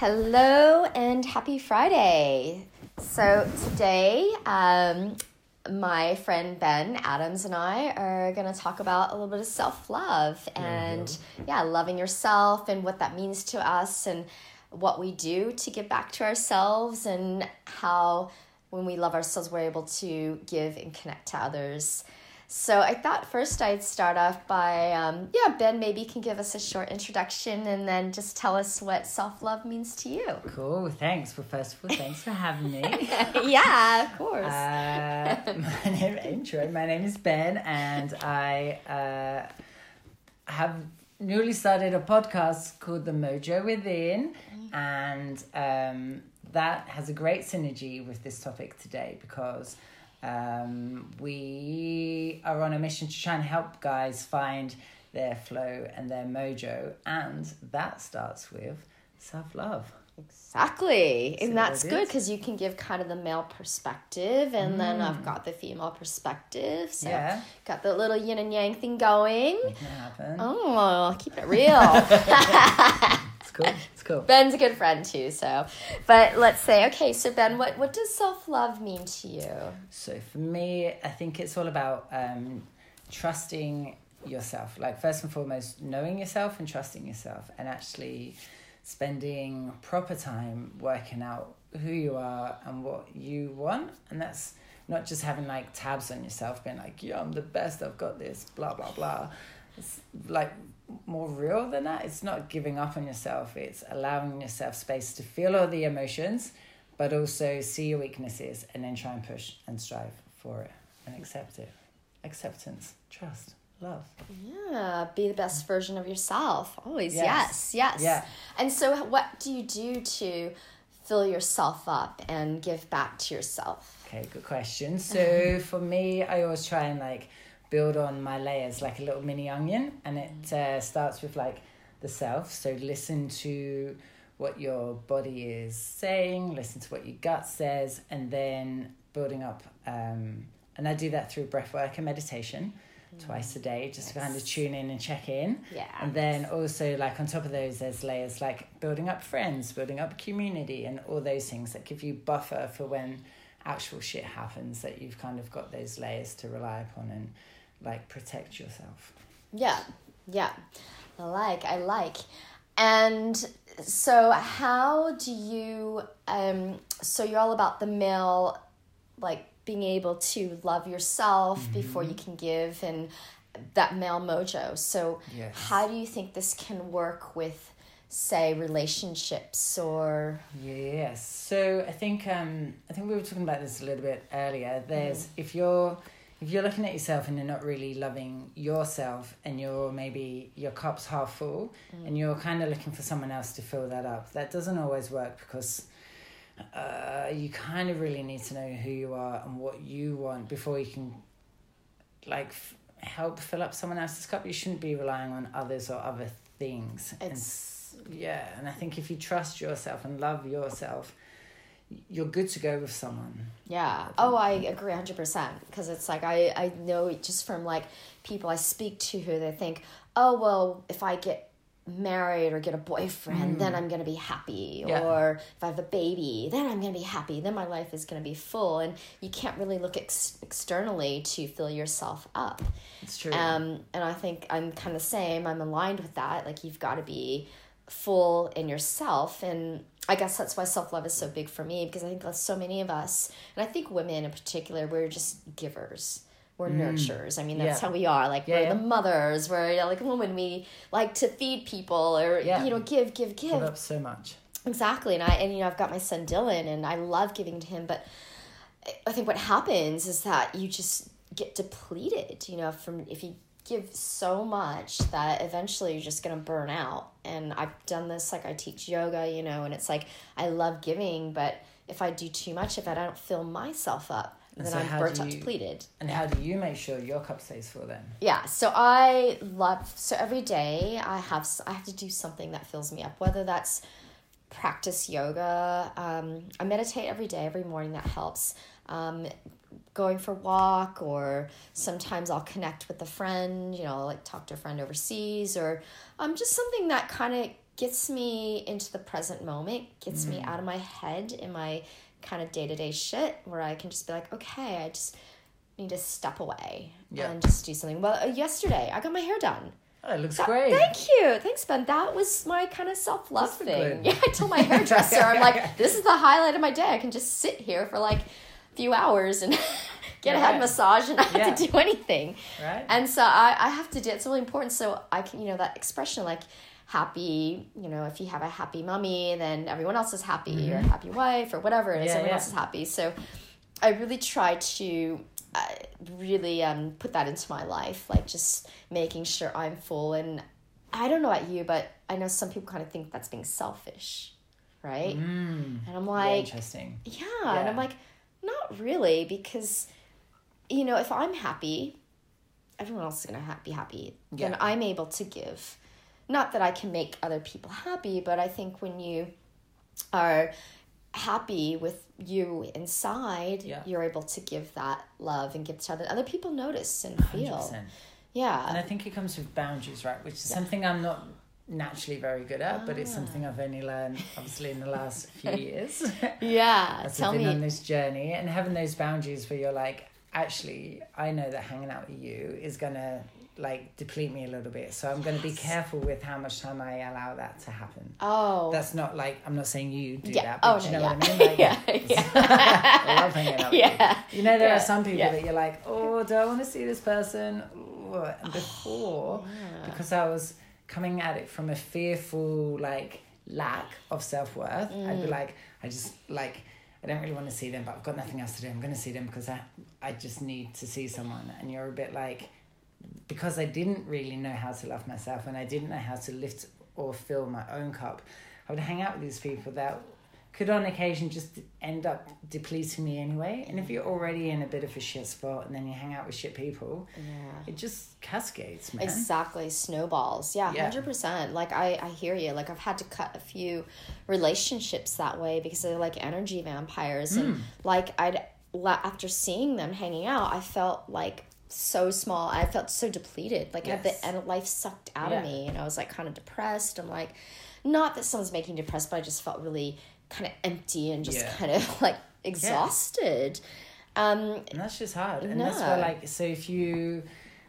Hello and happy Friday. So, today, um, my friend Ben Adams and I are going to talk about a little bit of self love and, yeah, loving yourself and what that means to us and what we do to give back to ourselves and how, when we love ourselves, we're able to give and connect to others. So I thought first I'd start off by, um, yeah, Ben maybe can give us a short introduction and then just tell us what self love means to you. Cool, thanks. Well, first of all, thanks for having me. yeah, of course. Uh, my name intro. My name is Ben, and I uh, have newly started a podcast called The Mojo Within, and um, that has a great synergy with this topic today because um, we are on a mission to try and help guys find their flow and their mojo, and that starts with self love. Exactly. See And that's good because you can give kind of the male perspective, and then I've got the female perspective. So, Yeah. got the little yin and yang thing going. It can happen. Oh, keep it real. It's cool. Cool. Ben's a good friend too, so. But let's say, okay, so Ben, what, what does self love mean to you? So for me, I think it's all about um, trusting yourself. Like first and foremost, knowing yourself and trusting yourself, and actually spending proper time working out who you are and what you want. And that's not just having like tabs on yourself, being like, "Yeah, I'm the best. I've got this." Blah blah blah. It's like more real than that. It's not giving up on yourself. It's allowing yourself space to feel all the emotions, but also see your weaknesses and then try and push and strive for it and accept it. Acceptance, trust, love. Yeah, be the best version of yourself. Always, yes, Yes. yes. Yeah. And so, what do you do to fill yourself up and give back to yourself? Okay, good question. So uh-huh. for me, I always try and like build on my layers like a little mini onion, and it uh, starts with like the self. So listen to what your body is saying, listen to what your gut says, and then building up. Um, and I do that through breath work and meditation twice a day, just to kind of tune in and check in. Yeah. And then also, like, on top of those, there's layers like building up friends, building up community, and all those things that give you buffer for when actual shit happens, that you've kind of got those layers to rely upon and like protect yourself. Yeah, yeah. I like, I like. And so, how do you, um, so you're all about the male, like being able to love yourself before you can give and that male mojo. So, Yes. how do you think this can work with, say, relationships or, Yes. So I think um I think we were talking about this a little bit earlier. There's if you're if you're looking at yourself and you're not really loving yourself and you're maybe your cup's half full and you're kind of looking for someone else to fill that up, that doesn't always work because uh, you kind of really need to know who you are and what you want before you can like f- help fill up someone else's cup. You shouldn't be relying on others or other things. And It's- yeah, and I think if you trust yourself and love yourself, you're good to go with someone. Yeah. Oh, I agree 100% because it's like I I know it just from like people I speak to who they think, "Oh, well, if I get married or get a boyfriend, then I'm going to be happy." Yeah. Or if I have a baby, then I'm going to be happy. Then my life is going to be full and you can't really look ex- externally to fill yourself up. It's true. Um, and I think I'm kind of the same. I'm aligned with that. Like you've got to be full in yourself, and I guess that's why self love is so big for me because I think that's so many of us, and I think women in particular, we're just givers. We're mm. nurturers. I mean, that's Yeah. how we are. Like Yeah, we're yeah. the mothers. We're you know, like a woman. We like to feed people or you know give, give, give. Give up so much. Exactly, and I and you know I've got my son Dylan, and I love giving to him, but I think what happens is that you just get depleted. You know, from if you give so much that eventually you're just gonna burn out. And I've done this, like I teach yoga, you know, and it's like I love giving, but if I do too much of it, I don't fill myself up. And then so I'm burnt out, depleted. And how do you make sure your cup stays full then? Yeah, so I love so every day I have I have to do something that fills me up, whether that's practice yoga. Um, I meditate every day, every morning. That helps. Um, going for a walk, or sometimes I'll connect with a friend. You know, like talk to a friend overseas, or um, just something that kind of gets me into the present moment, gets Mm. me out of my head in my kind of day to day shit where I can just be like, okay, I just need to step away Yeah. and just do something. Well, uh, yesterday I got my hair done. Oh, it looks That- great. Thank you. Thanks, Ben. That was my kind of self love thing. good. Yeah, I told my hairdresser, I'm like, this is the highlight of my day. I can just sit here for like few hours and get a head massage and not Yeah. have to do anything. Right? And so I, I have to do it's really important. So I can, you know, that expression like happy, you know, if you have a happy mummy, then everyone else is happy, or a happy wife, or whatever it is, Mm-hmm. Yeah, everyone yeah. else is happy. So I really try to uh, really um, put that into my life, like just making sure I'm full. And I don't know about you, but I know some people kind of think that's being selfish, right? Mm. And I'm Yeah, like, interesting. yeah, and I'm like, not really, because you know, if I'm happy, everyone else is gonna ha- be happy. Then Yeah. I'm able to give. Not that I can make other people happy, but I think when you are happy with you inside, Yeah. you're able to give that love and give to other other people notice and feel. 100%. Yeah. And I think it comes with boundaries, right? Which is something I'm not naturally very good at, but it's Ah. something I've only learned, obviously, in the last few years. yeah. As Tell I've been me. on this journey and having those boundaries where you're like, actually, I know that hanging out with you is gonna like deplete me a little bit, so I'm gonna be careful with how much time I allow that to happen. oh. That's not like I'm not saying you do Yeah. that, but Oh, you no, know what I mean? Like, Yeah, I love hanging out with yeah. you. You know, there Yeah, are some people yeah. that you're like, oh, do I want to see this person? Ooh. And before, because I was coming at it from a fearful, like, lack of self worth, I'd Mm. be like, I just, like, I don't really want to see them, but I've got nothing else to do. I'm going to see them because I, I just need to see someone. And you're a bit like, because I didn't really know how to love myself and I didn't know how to lift or fill my own cup, I would hang out with these people that could on occasion just end up depleting me anyway. And if you're already in a bit of a shit spot and then you hang out with shit people, yeah. it just cascades, man. Exactly, snowballs. Yeah, Yeah. hundred percent. Like I, I hear you. Like I've had to cut a few relationships that way because they're like energy vampires, Hmm. and like I'd after seeing them hanging out, I felt like so small. I felt so depleted. Like I had Yes. the and life sucked out Yeah. of me, and I was like kind of depressed. I'm like, not that someone's making depressed, but I just felt really kind of empty and just Yeah. kind of like exhausted. Um, And that's just hard. And that's where, No. like, so if you,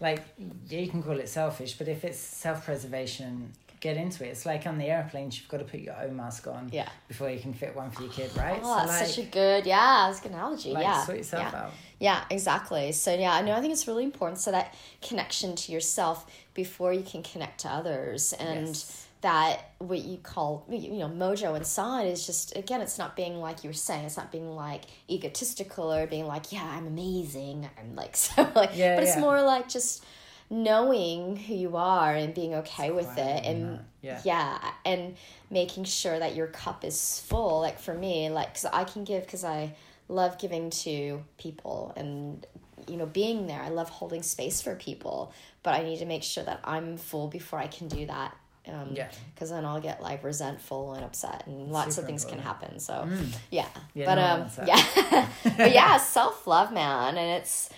like, yeah, you can call it selfish, but if it's self preservation, get into it. It's like on the airplanes, you've got to put your own mask on Yeah. before you can fit one for your kid, right? oh, so, that's like, such a good yeah, that's a good analogy. like, yeah, sort yourself yeah. out. Yeah, exactly. So yeah, I know I think it's really important so that connection to yourself before you can connect to others and Yes. That what you call you know mojo inside is just again it's not being like you were saying. It's not being like egotistical or being like yeah I'm amazing. I'm like so like Yeah, but it's yeah. more like just knowing who you are and being okay with it and and yeah. yeah and making sure that your cup is full. Like for me like because i can give because i love giving to people and you know being there. I love holding space for people but i need to make sure that i'm full before i can do that um, Yeah. because then I'll get like resentful and upset, and lots Super of things can happen. So, yeah, Yeah, but um, yeah, but yeah, self love, man, and it's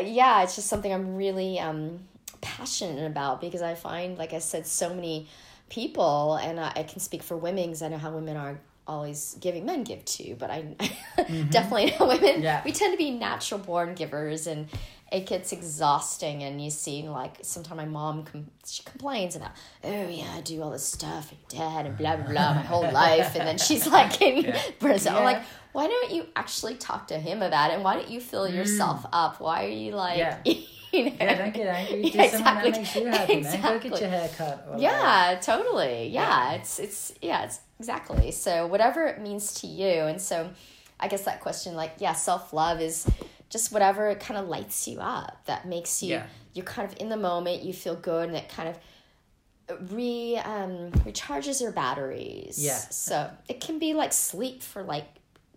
yeah, it's just something I'm really um passionate about because I find, like I said, so many people, and I, I can speak for women because I know how women are always giving men give too but i definitely know women Mm-hmm. Yeah. we tend to be natural born givers and it gets exhausting and you see like sometimes my mom com- she complains about oh yeah i do all this stuff and dad and blah blah blah my whole life and then she's like in Yeah. Brazil. I'm like why don't you actually talk to him about it and why don't you fill yourself up why are you like Mm. Yeah. you know Yeah, don't get angry. Do Yeah, something that exactly. makes you happy, man. Go get your hair cut. Like- yeah totally yeah, Yeah. it's it's yeah it's exactly so whatever it means to you and so i guess that question like yeah self-love is just whatever it kind of lights you up that makes you Yeah. you're kind of in the moment you feel good and it kind of re um recharges your batteries Yeah. so it can be like sleep for like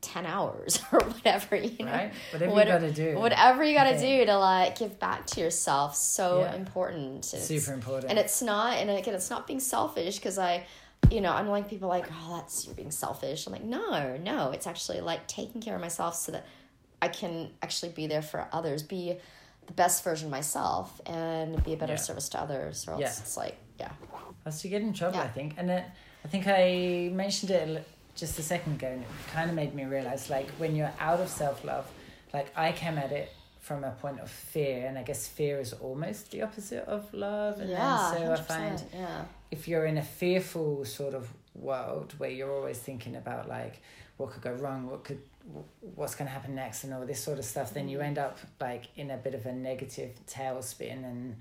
10 hours or whatever you know Right? Whatever you gotta do. whatever you got to Okay. do to like give back to yourself so Yeah. important It's- Super important. and it's not and again it's not being selfish because i you know i'm like people like oh that's you're being selfish i'm like no no it's actually like taking care of myself so that i can actually be there for others be the best version of myself and be a better Yeah. service to others or else Yeah. it's like yeah That's to get in trouble, Yeah. I think. And then I think I mentioned it just a second ago, and it kind of made me realize like when you're out of self love, like I came at it from a point of fear, and I guess fear is almost the opposite of love. And yeah then so I find yeah if you're in a fearful sort of world where you're always thinking about like what could go wrong, what could what's going to happen next and all this sort of stuff then you mm. end up like in a bit of a negative tailspin and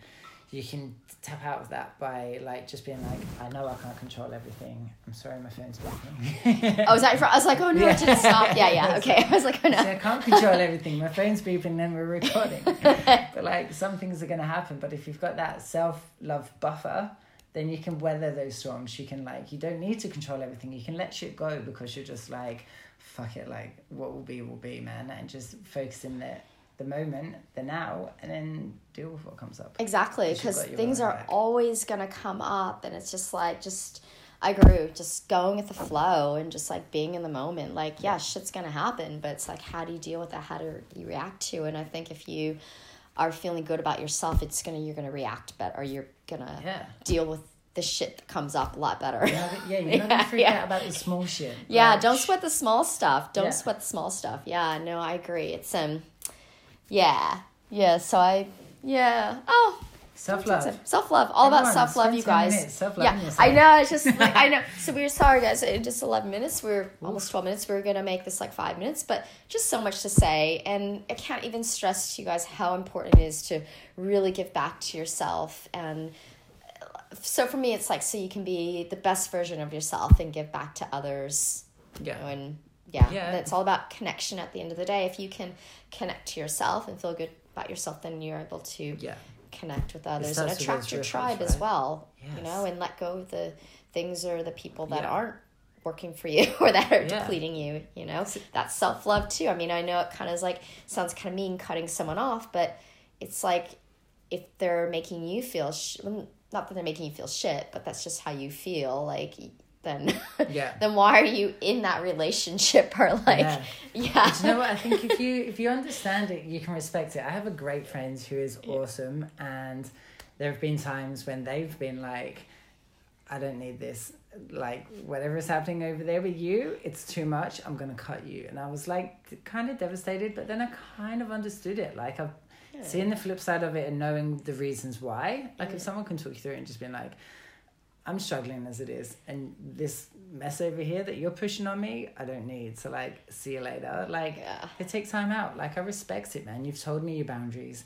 you can tap out of that by like just being like i know i can't control everything i'm sorry my phone's beeping oh was that your i was like oh no it didn't stop yeah yeah okay i was like oh no I can't control everything. My phone's beeping, then we're recording. but like some things are gonna happen. But if you've got that self love buffer, then you can weather those storms. You can like you don't need to control everything. You can let shit go because you're just like, fuck it, like what will be will be, man, and just focus in the the moment, the now, and then deal with what comes up. Exactly, 'Cause because things are back. always gonna come up, and it's just like just I grew just going with the flow and just like being in the moment. Like, yeah, shit's gonna happen, but it's like how do you deal with that? How do you react to? it? And I think if you are feeling good about yourself, it's gonna you're gonna react better. Or you're gonna Yeah. deal with the shit that comes up a lot better. Know, yeah, you're not gonna freak Yeah. out about the small shit. Yeah, Like, don't sweat the small stuff. Don't Yeah. sweat the small stuff. Yeah, no, I agree. It's um yeah. Yeah, so I yeah. Oh, self love. Self love, all about self love, you guys. self-loving yeah. I know. It's just like I know. So we are sorry, guys. In just eleven minutes. We're almost twelve minutes. We are gonna make this like five minutes, but just so much to say, and I can't even stress to you guys how important it is to really give back to yourself. And so for me, it's like so you can be the best version of yourself and give back to others. Yeah. You know, and yeah, Yeah. all about connection. At the end of the day, if you can connect to yourself and feel good about yourself, then you're able to Yeah. Connect with others and attract your tribe as well you know and let go of the things or the people that Yeah. aren't working for you or that are Yeah. depleting you you know that's self-love too i mean i know it kind of is like sounds kind of mean cutting someone off but it's like if they're making you feel sh- not that they're making you feel shit but that's just how you feel like then Yeah. then why are you in that relationship or like Yeah. yeah, Do you know what? I think if you if you understand it, you can respect it. I have a great friend who is awesome, and there have been times when they've been like, "I don't need this. Like whatever is happening over there with you, it's too much. I'm gonna cut you." And I was like, kind of devastated, but then I kind of understood it. Like I've seen the flip side of it and knowing the reasons why. Like if someone can talk you through it and just being like. I'm struggling as it is, and this mess over here that you're pushing on me, I don't need. So like, see you later. Like, Yeah. it takes time out. Like, I respect it, man. You've told me your boundaries.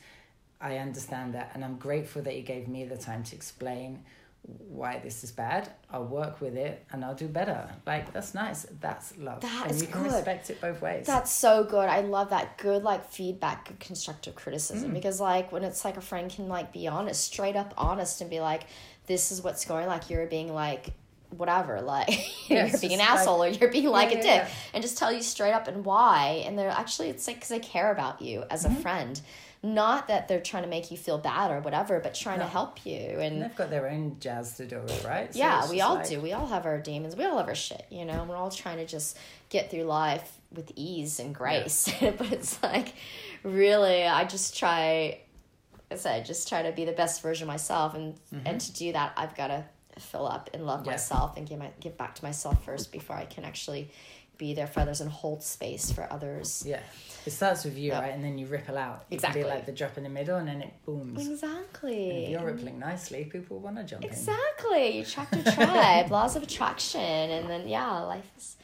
I understand that, and I'm grateful that you gave me the time to explain why this is bad. I'll work with it, and I'll do better. Like, that's nice. That's love. That and is you can good. respect it both ways. That's so good. I love that good like feedback, good constructive Mm. criticism because like when it's like a friend can like be honest, straight up honest and be like, this is what's going like you're being like whatever like Yeah, you're being an like- asshole or you're being like Yeah, a dick. yeah. and just tell you straight up and why. And they're actually it's like because they care about you as Mm-hmm. a friend. Not that they're trying to make you feel bad or whatever but trying to help you. And and they've got their own jazz to do with, right? So yeah we all like- do. We all have our demons. We all have our shit you know? We're all trying to just get through life with ease and grace. But it's like really i just try i said just try to be the best version of myself. And and to do that i've got to fill up and love. Yeah. myself and give my give back to myself first before i can actually be there for others and hold space for others Yeah. It starts with you, Yeah. right? And then you ripple out. You Exactly. Like the drop in the middle, and then it booms. Exactly if you're rippling nicely, people want to jump in. Exactly. You attract your tribe, laws of attraction, and then yeah, life is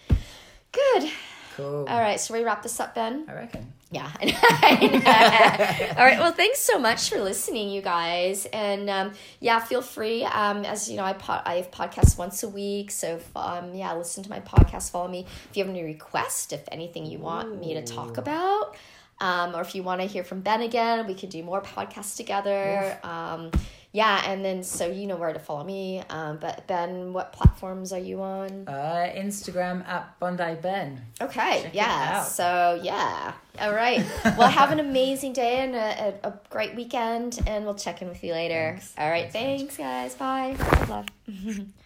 good. Cool. All right, so we wrap this up, Ben? I reckon. Yeah. All right. Well, thanks so much for listening, you guys. And um, yeah, feel free. Um, as you know, I pod- I have podcasts once a week. So um, yeah, listen to my podcast. Follow me if you have any requests. If anything you want me to talk about. Um, or if you want to hear from Ben again, we could do more podcasts together. Um, yeah, and then so you know where to follow me. Um, but Ben, what platforms are you on? Uh, Instagram at Bondi Ben. Okay, Check yeah. So, yeah. All right. well, have an amazing day and a, a, a great weekend, and we'll check in with you later. Thanks. All right. Thanks, Thanks, guys. Bye. Love.